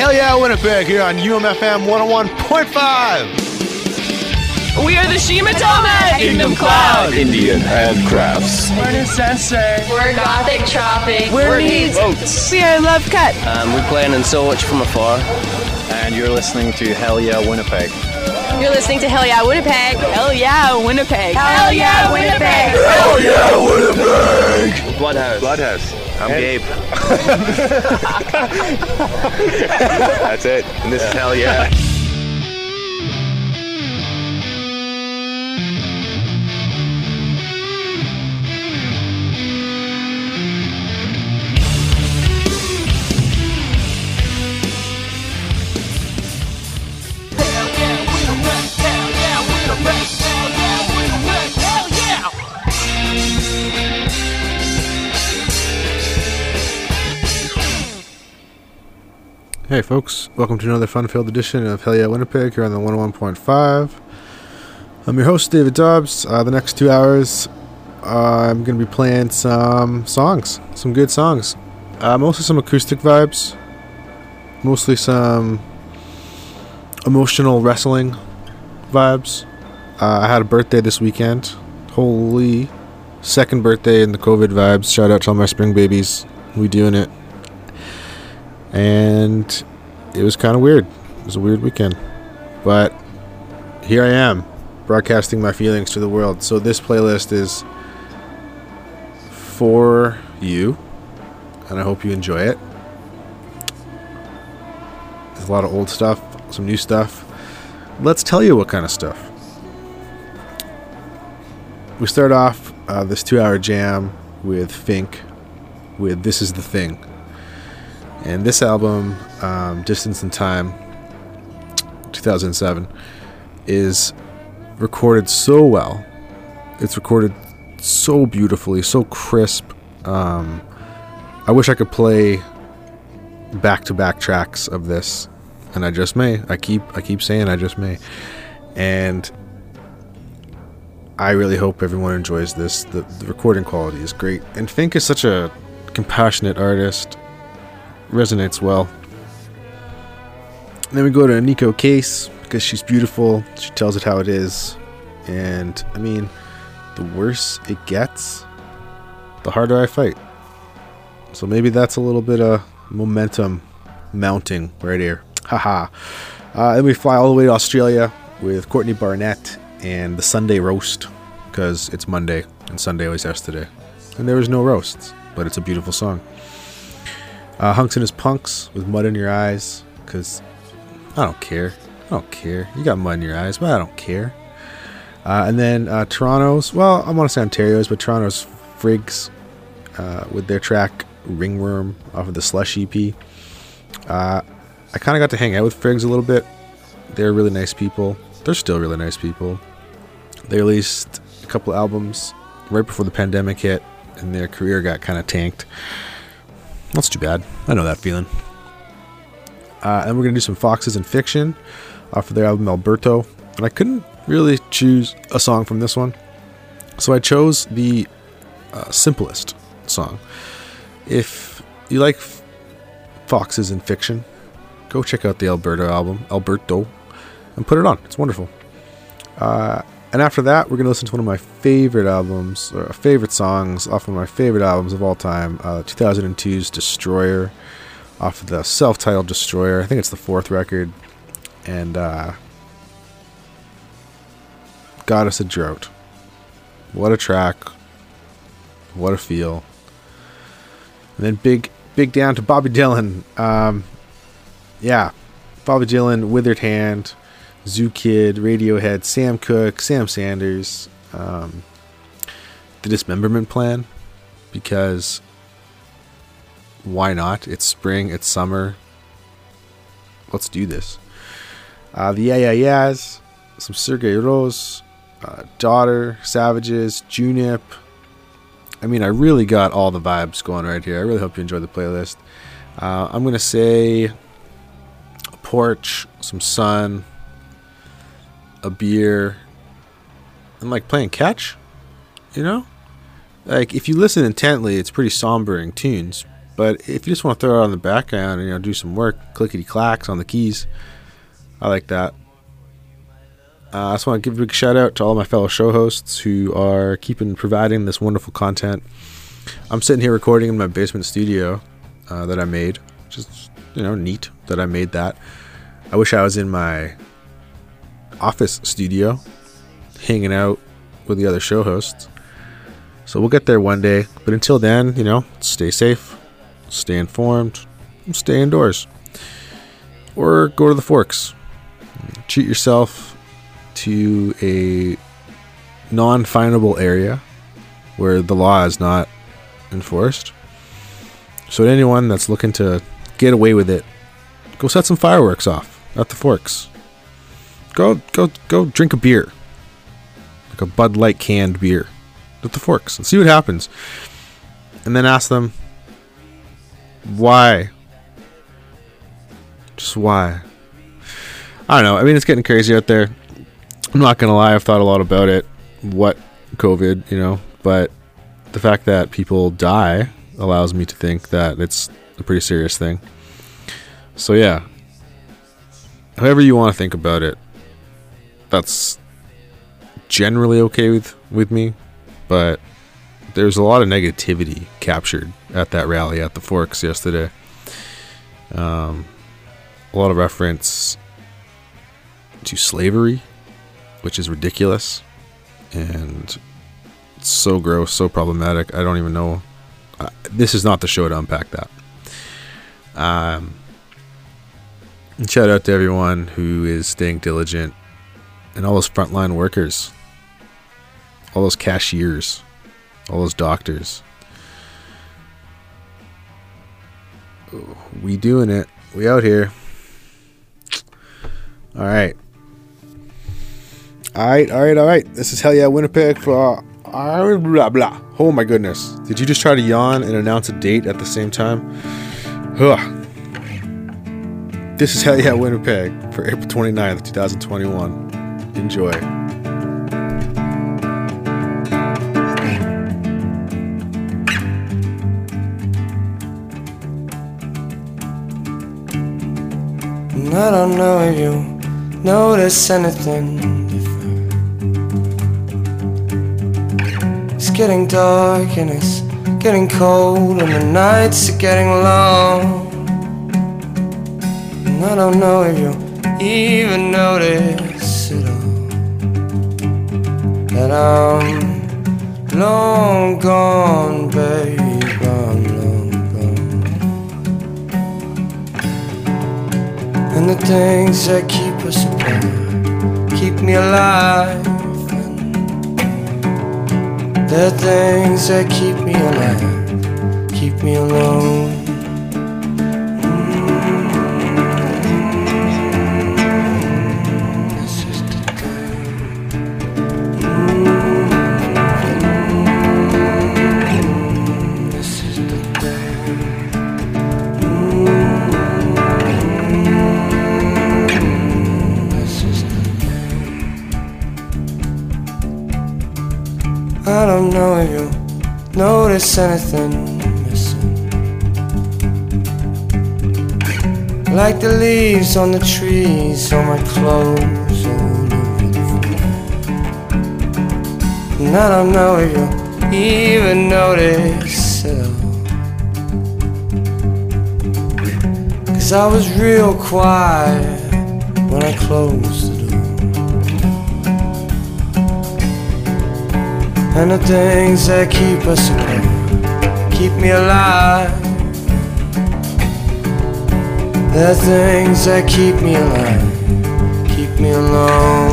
Hell Yeah Winnipeg here on UMFM 101.5. We are the Shimatama Kingdom Cloud. Indian handcrafts. We're Sensei. We're Gothic Tropic. We're Needs. Boats. We are Love Cut. Um, we're playing in so much from afar. And you're listening to Hell Yeah Winnipeg. You're listening to Hell Yeah Winnipeg. Hell yeah, Winnipeg. Hell Yeah Winnipeg. Hell yeah, Winnipeg! Bloodhouse. Bloodhouse. I'm Gabe. That's it. And this is Hell Yeah. Hey folks, welcome to another fun-filled edition of Hell Yeah Winnipeg here on the 101.5. I'm your host David Dobbs. Uh, the next two hours, uh, I'm going to be playing some songs, some good songs. Uh, mostly some acoustic vibes, mostly some emotional wrestling vibes. Uh, I had a birthday this weekend. Holy second birthday in the COVID vibes. Shout out to all my spring babies. We doing it and it was kind of weird. It was a weird weekend, but here I am, broadcasting my feelings to the world. So this playlist is for you, and I hope you enjoy it. There's a lot of old stuff, some new stuff. Let's tell you what kind of stuff. We start off uh, this two-hour jam with Fink, with "This Is the Thing." And this album, um, Distance and Time, 2007, is recorded so well. It's recorded so beautifully, so crisp. Um, I wish I could play back-to-back tracks of this, and I just may. I keep I keep saying I just may, and I really hope everyone enjoys this. The, the recording quality is great, and Fink is such a compassionate artist resonates well. And then we go to Neko Case because she's beautiful. She tells it how it is. And I mean, the worse it gets, the harder I fight. So maybe that's a little bit of momentum mounting right here. Haha. uh, then we fly all the way to Australia with Courtney Barnett and the Sunday roast because it's Monday and Sunday was yesterday. And there was no roasts, but it's a beautiful song. Uh, Hunx and his Punx with mud in your eyes, because I don't care. I don't care. You got mud in your eyes, but I don't care. Uh, and then uh, Toronto's, well, I want to say Ontario's, but Toronto's Frigs uh, with their track Ringworm off of the Slush EP. Uh, I kind of got to hang out with Frigs a little bit. They're really nice people. They're still really nice people. They released a couple albums right before the pandemic hit, and their career got kind of tanked. That's too bad. I know that feeling. Uh, and we're going to do some Foxes in Fiction off of their album Alberto. And I couldn't really choose a song from this one. So I chose the uh, simplest song. If you like Foxes in Fiction, go check out the Alberto album, Alberto, and put it on. It's wonderful. Uh, and after that, we're going to listen to one of my favorite albums, or favorite songs off one of my favorite albums of all time, uh, 2002's Destroyer, off of the self titled Destroyer. I think it's the fourth record. And uh, Goddess of Drought. What a track. What a feel. And then big, big down to Bobby Dylan. Um, yeah, Bobby Dylan, Withered Hand. Zoo Kid, Radiohead, Sam Cooke, Sam Sanders, um, the Dismemberment Plan, because why not? It's spring, it's summer. Let's do this. Uh, the Yeah Yeah Yeahs, some Sergei Rose, uh, Daughter, Savages, Junip. I mean, I really got all the vibes going right here. I really hope you enjoy the playlist. Uh, I'm going to say a porch, some sun, a beer, and like playing catch. You know, like if you listen intently, it's pretty sombering tunes, But if you just want to throw it on the background and you know do some work, clickety clacks on the keys, I like that. Uh, I just want to give a big shout out to all my fellow show hosts who are keeping providing this wonderful content. I'm sitting here recording in my basement studio uh, that I made, is you know neat that I made that. I wish I was in my office studio, hanging out with the other show hosts. So we'll get there one day. But until then, you know, stay safe, stay informed, stay indoors. Or go to the forks. Treat yourself to a non findable area where the law is not enforced. So, anyone that's looking to get away with it, go set some fireworks off at the forks. Go, go, go drink a beer, like a Bud Light canned beer, with the forks, and see what happens. And then ask them, why? Just why? I don't know. I mean, it's getting crazy out there. I'm not gonna lie. I've thought a lot about it. What COVID, you know, but the fact that people die allows me to think that it's a pretty serious thing. So yeah, however you want to think about it, that's generally okay with with me. But there's a lot of negativity captured at that rally at the Forks yesterday. Um, a lot of reference to slavery, which is ridiculous and so gross, so problematic. I don't even know. This is not the show to unpack that. Um, shout out to everyone who is staying diligent and all those frontline workers, all those cashiers, all those doctors. We doing it. We out here. All right. All right, all right, all right. This is Hell Yeah Winnipeg for uh, blah blah. Oh my goodness. Did you just try to yawn and announce a date at the same time? Ugh. This is Hell Yeah Winnipeg for April 29th, 2021. Enjoy. I don't know if you notice anything different. It's getting dark and it's getting cold, and the nights are getting long. And I don't know if you even notice. That I'm long gone, babe. I'm long gone. And the things that keep us apart keep me alive. And the things that keep me alive keep me alone. Notice anything missing. Like the leaves on the trees, on my clothes, all over the floor. And I don't know if you even notice it all. Cause I was real quiet when I closed the door. And the things that keep us apart me alive. The things that keep me alive keep me alone.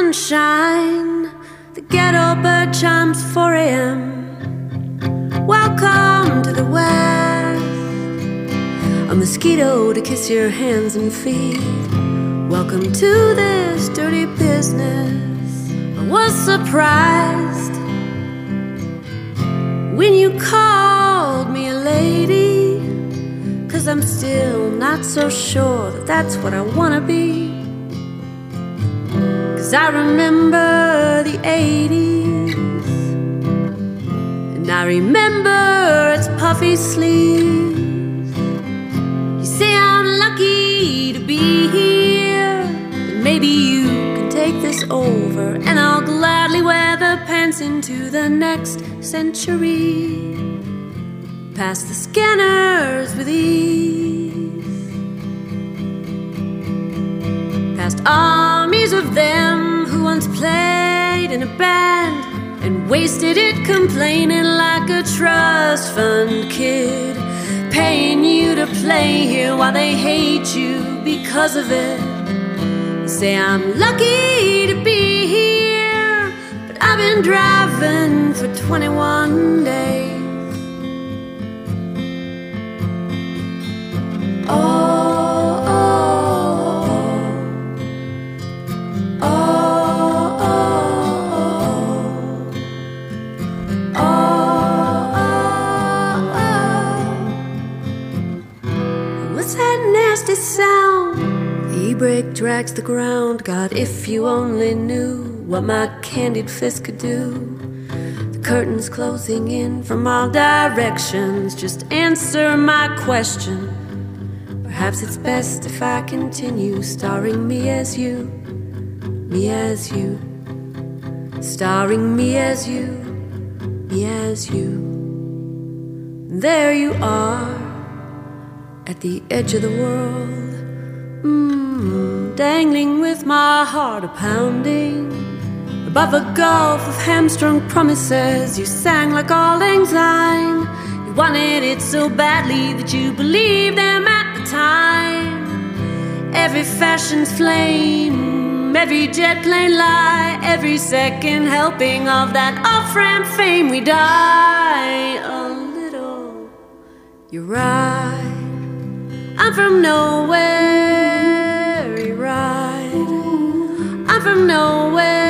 Sunshine, the ghetto bird chimes 4 a.m. Welcome to the West. A mosquito to kiss your hands and feet. Welcome to this dirty business. I was surprised when you called me a lady. Cause I'm still not so sure that that's what I wanna be. Cause I remember the 80s. And I remember its puffy sleeves. You say I'm lucky to be here. Then maybe you can take this over. And I'll gladly wear the pants into the next century. Past the scanners with ease. Past armies of them who once played in a band and wasted it complaining like a trust fund kid, paying you to play here while they hate you because of it. Say I'm lucky to be here, but I've been driving for 21 days. Sound? Drags the ground. God, if you only knew what my candied fist could do. The curtains closing in from all directions. Just answer my question. Perhaps it's best if I continue starring me as you me as you, starring me as you, me as you. There you are, at the edge of the world, mm, dangling with my heart a pounding. Above a gulf of hamstrung promises, you sang like all syne. You wanted it so badly that you believed them at the time. Every fashion's flame, every jet plane lie, every second helping of that off ramp fame, we die a little. You're right. I'm from nowhere, from nowhere,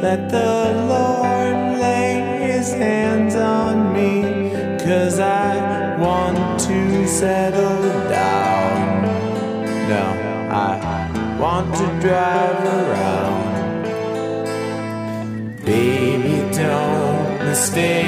Let the Lord lay his hands on me, cause I want to settle down. No, I want to drive around. Baby, don't mistake.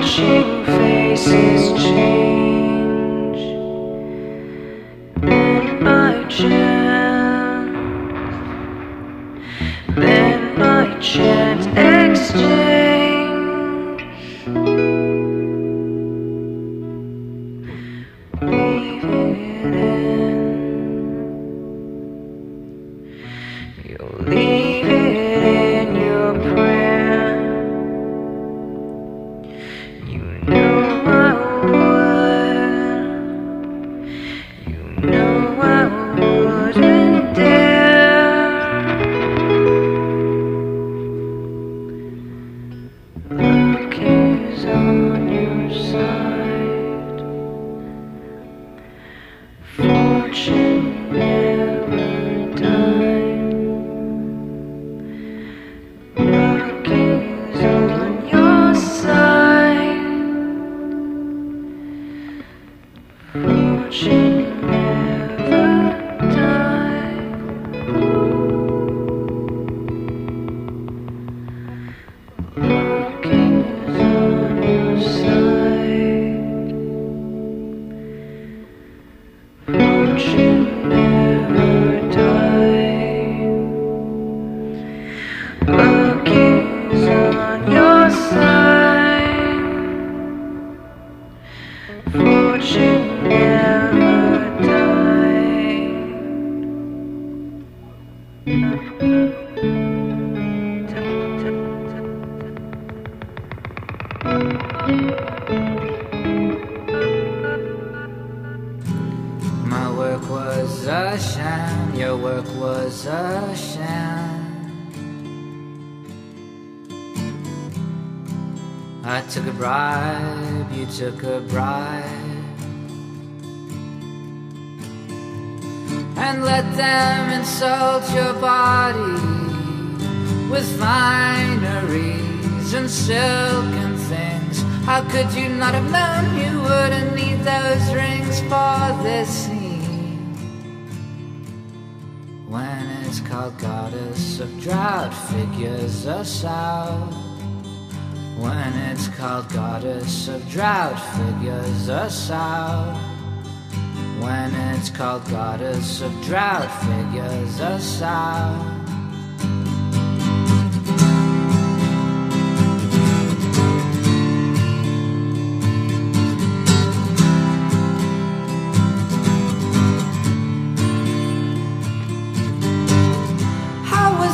Took us out.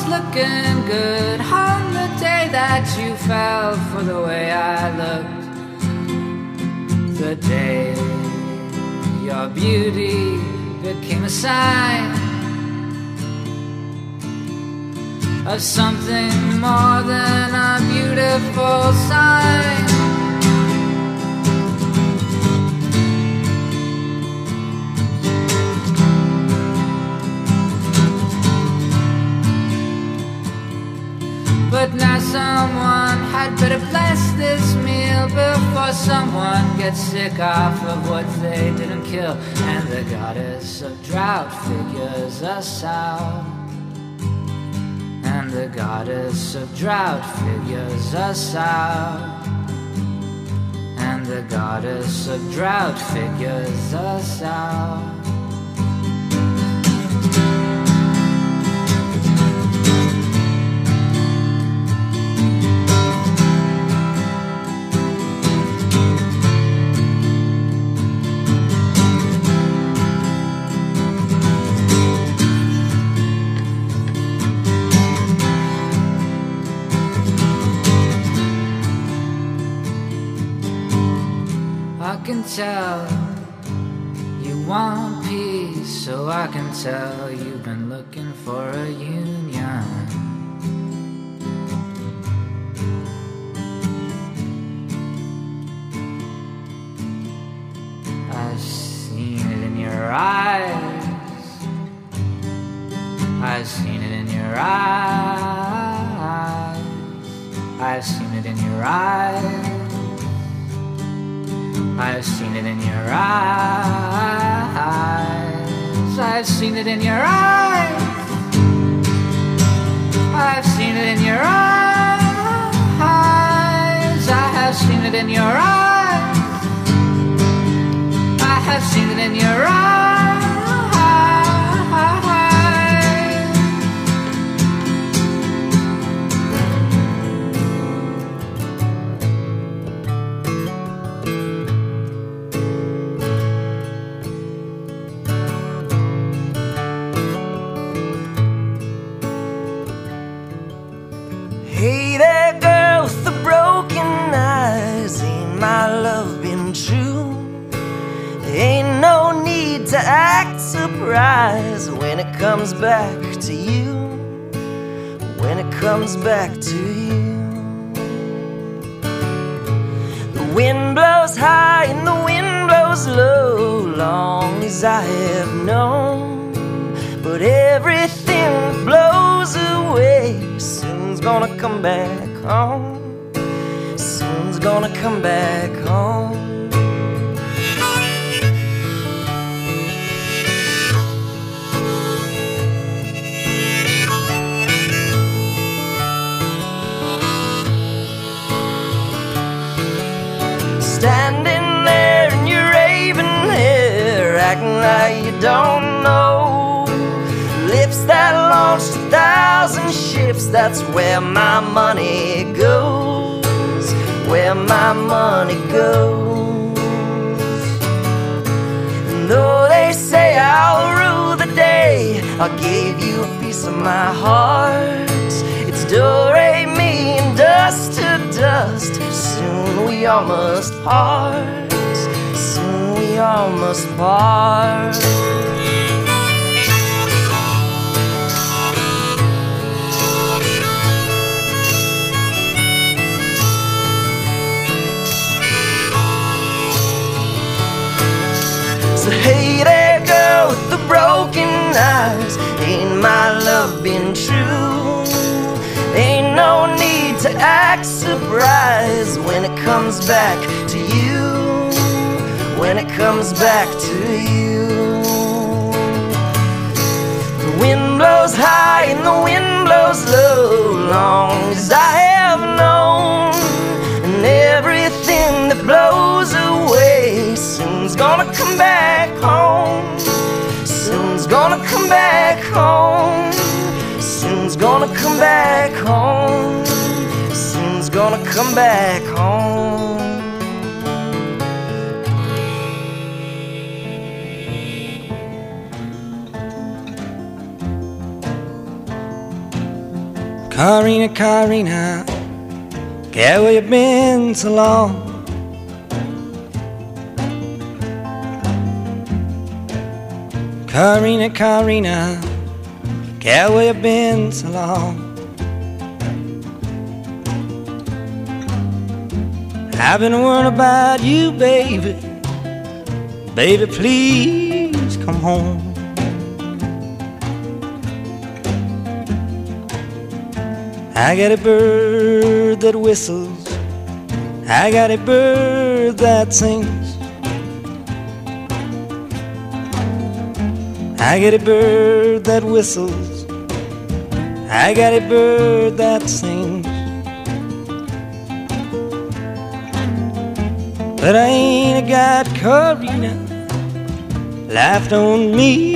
looking good on the day that you fell for the way I looked. The day your beauty became a sign of something more than a beautiful sign. But now someone had better bless this meal before someone gets sick off of what they didn't kill. And the goddess of drought figures us out. And the goddess of drought figures us out. And the goddess of drought figures us out. Tell you want peace so I can tell you've been looking for a union. It in your eyes. Surprised when it comes back to you. When it comes back to you. The wind blows high and the wind blows low, long as I have known. But everything that blows away soon's gonna come back home. Soon's gonna come back home. Standing there in your raven hair, acting like you don't know. Lips that launched a thousand ships, that's where my money goes. Where my money goes. And though they say I'll rule the day, I gave you a piece of my heart. It's do mi and dust to dust. Soon we all must part. Soon we all must part. So hey there, girl with the broken eyes. Ain't my love been true? Ain't no need to act surprised when it comes back to you. When it comes back to you. The wind blows high and the wind blows low, long as I have known. And everything that blows away soon's gonna come back home. Come back home. Karina, Karina, girl, where you been so long? Karina, Karina, girl, where you been so long? I've been worrying about you, baby. Baby, please come home. I got a bird that whistles. I got a bird that sings. I got a bird that whistles. I got a bird that sings. But I ain't got Karina. Life don't mean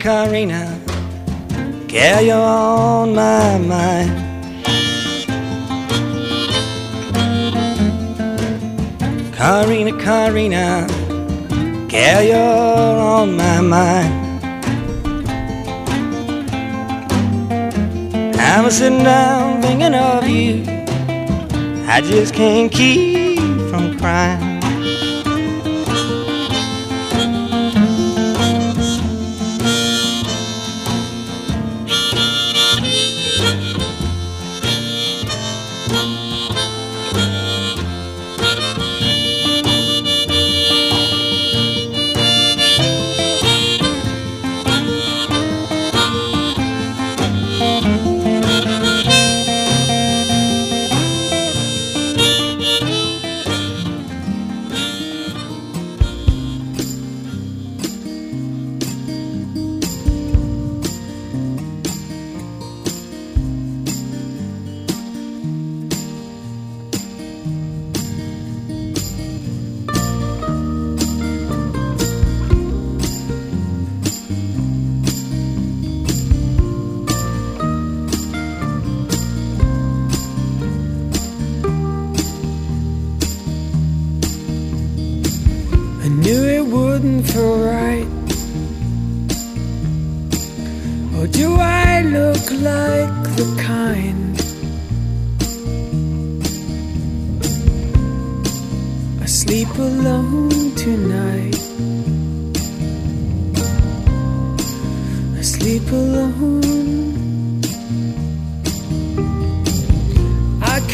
Karina, Karina, girl, you're on my mind. Karina, Karina, girl, you're on my mind. I'm sitting down thinking of you. I just can't keep from crying.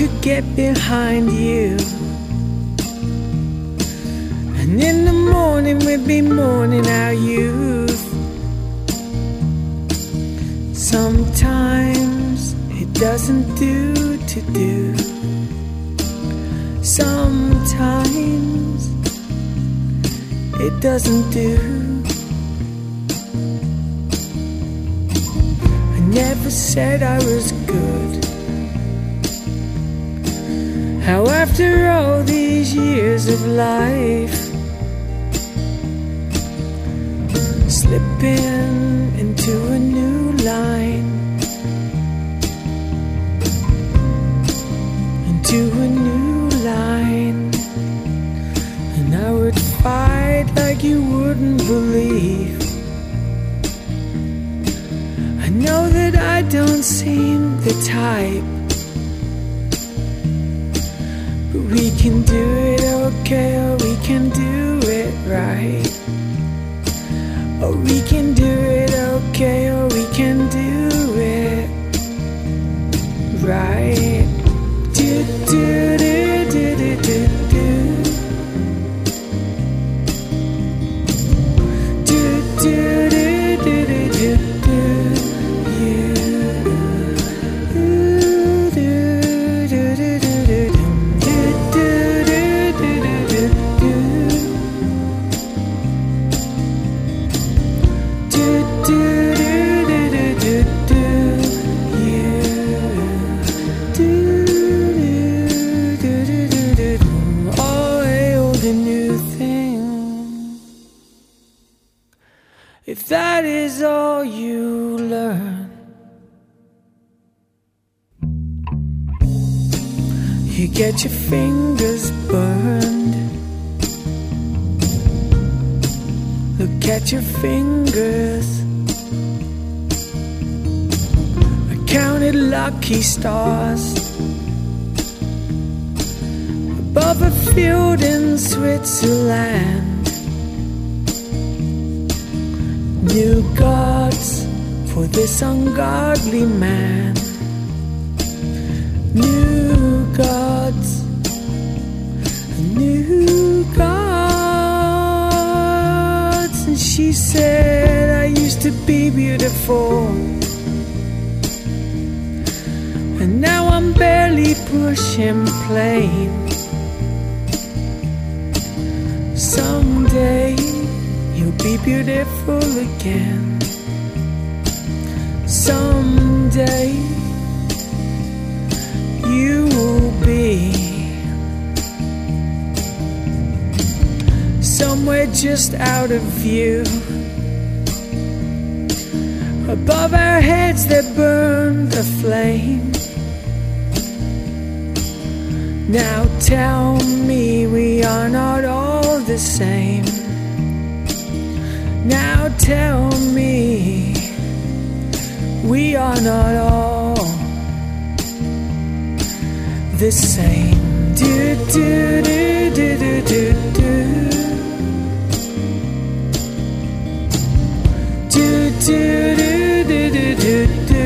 Could get behind you. And in the morning we'd be mourning our youth. Sometimes it doesn't do to do. Sometimes it doesn't do. I never said I was good. How after all these years of life slipping into a new line, into a new line, and I would fight like you wouldn't believe. I know that I don't seem the type, we can do it okay, or we can do it right. Or we can do it okay, or we can do it right. Do do do do do do do. Is all you learn, you get your fingers burned. Look at your fingers. I counted lucky stars above a field in Switzerland. New gods for this ungodly man. New gods, new gods. And she said, I used to be beautiful. And now I'm barely pushing plane. be beautiful again. Someday you will be somewhere just out of view. Above our heads that burn the flame. Now tell me we are not all the same. Now tell me, we are not all the same. Do, do, do, do, do, do, do. Do, do, do, do, do, do, do.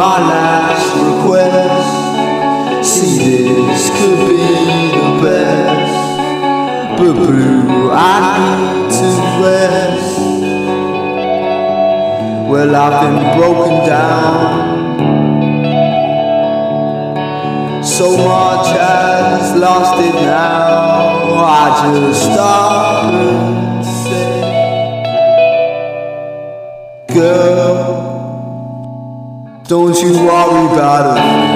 my last request. See, this could be the best, but blue, I need to rest. Well, I've been broken down. So much has lost it now. I just stop and say, Girl. Don't you worry about a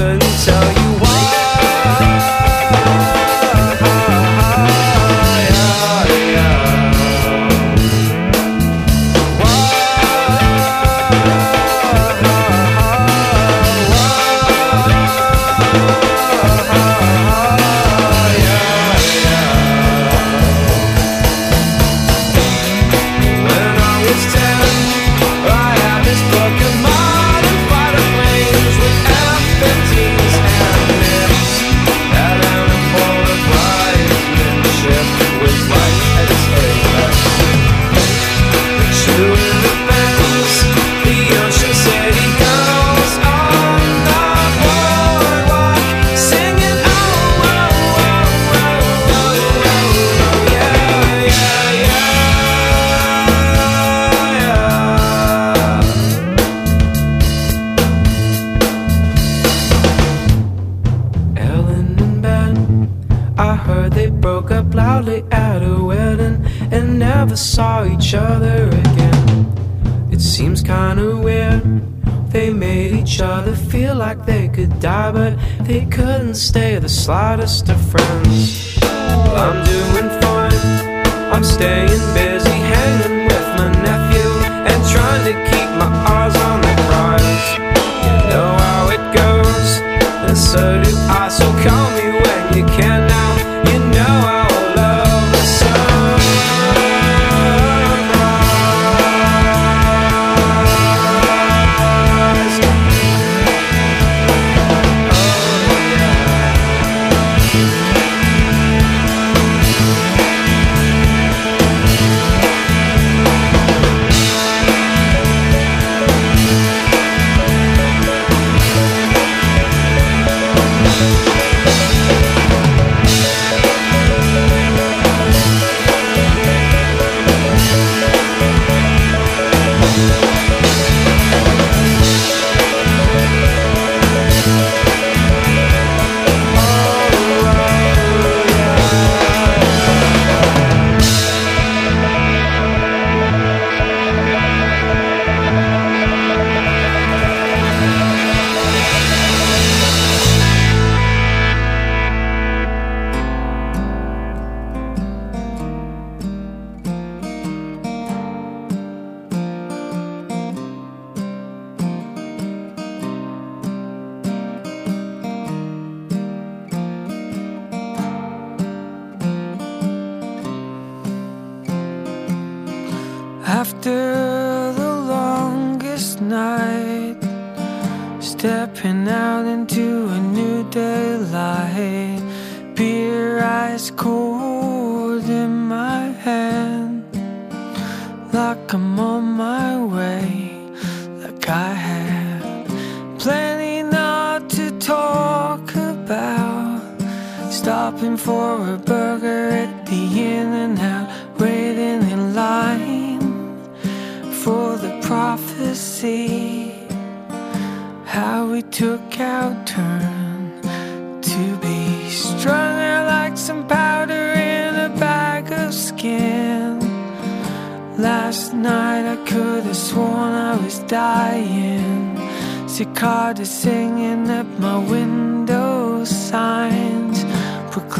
很巧。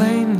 Proclaim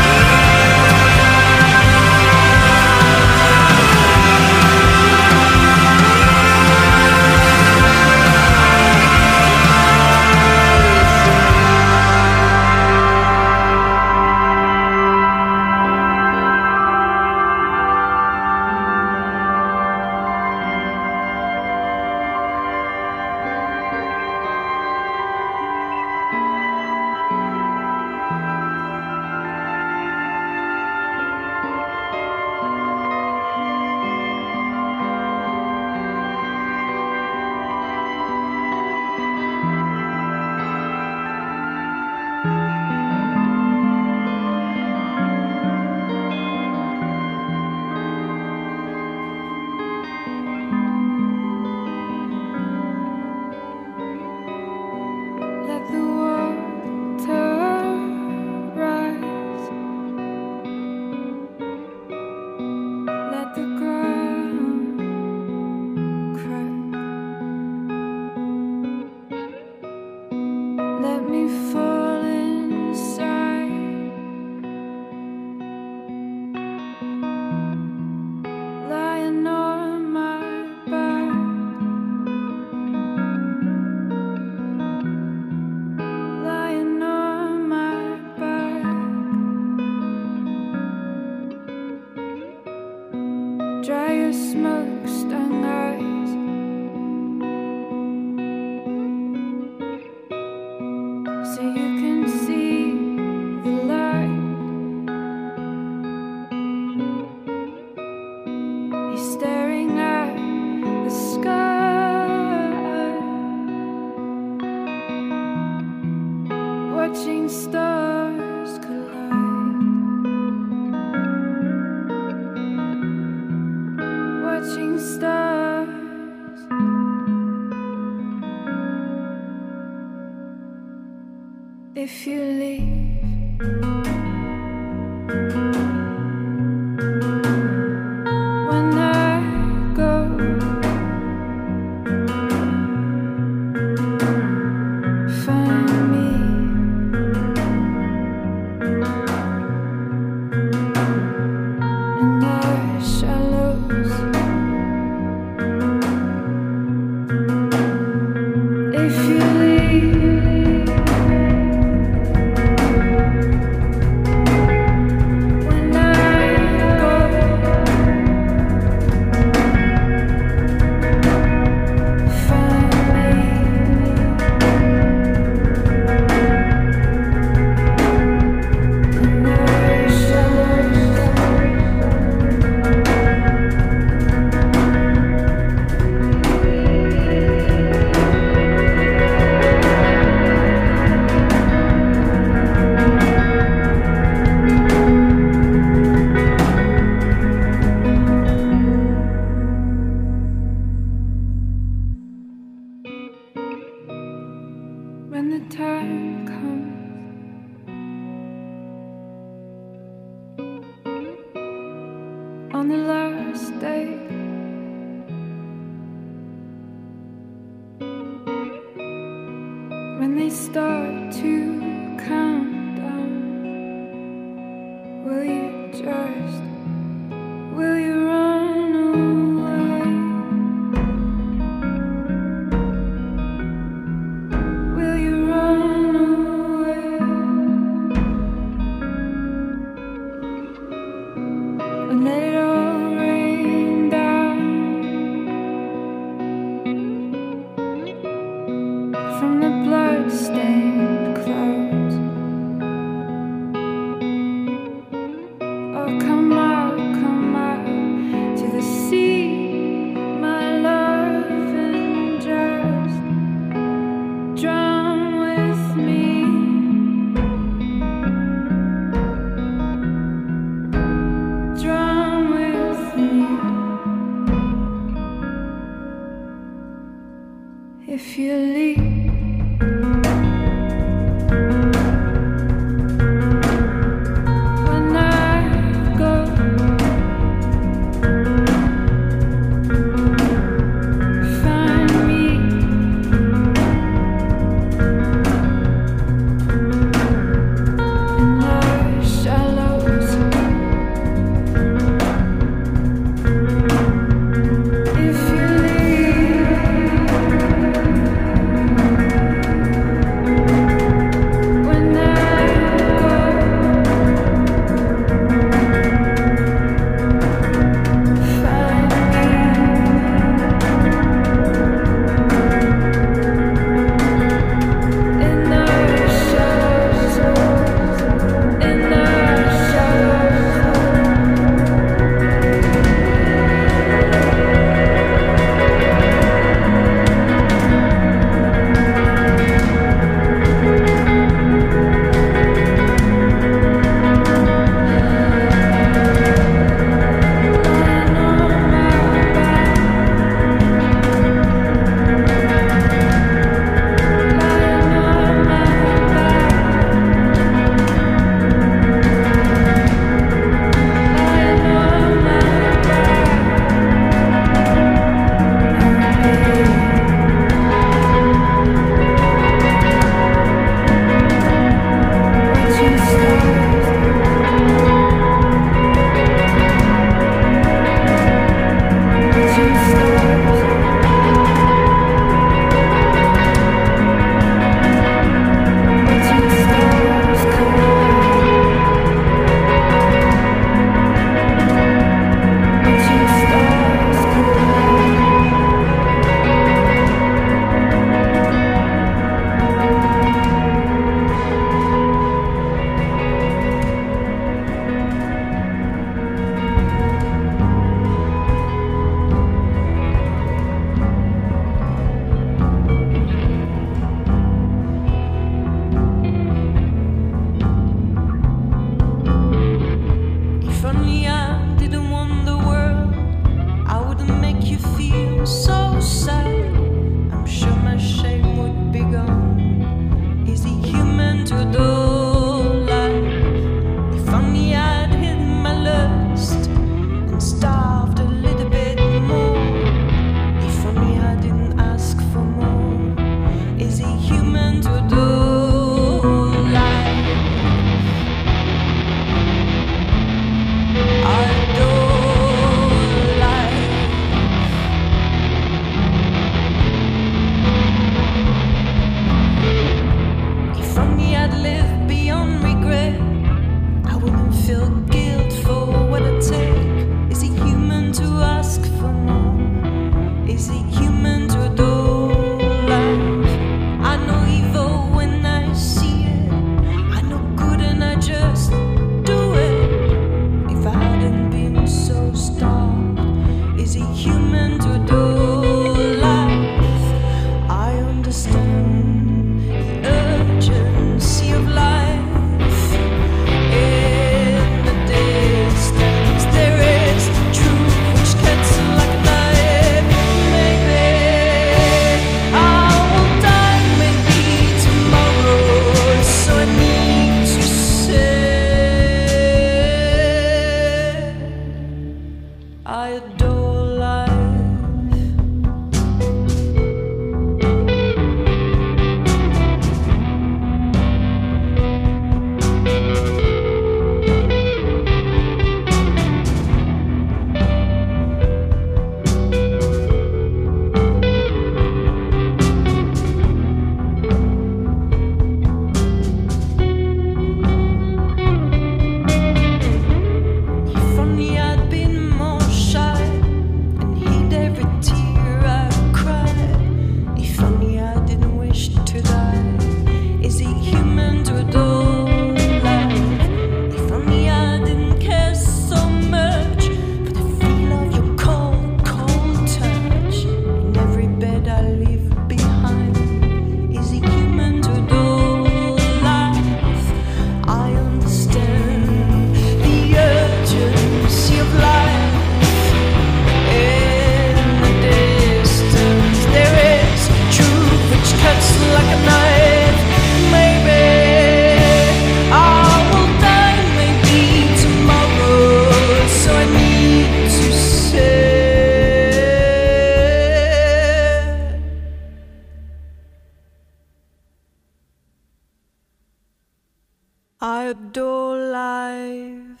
I adore life.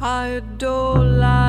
I adore life.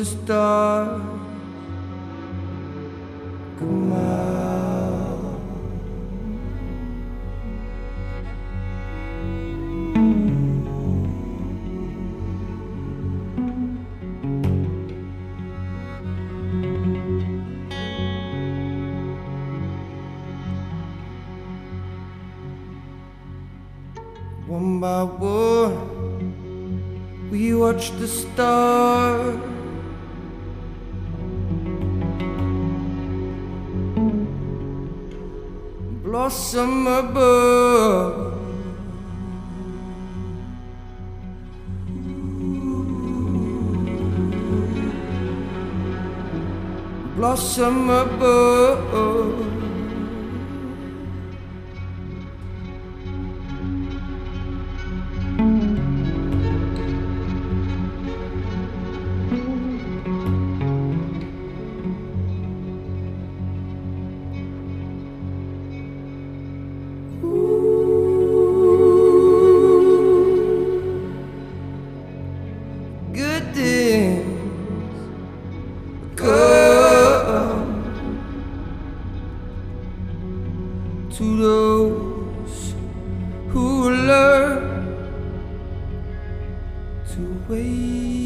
the stars. summer bird. to those who learn to wait.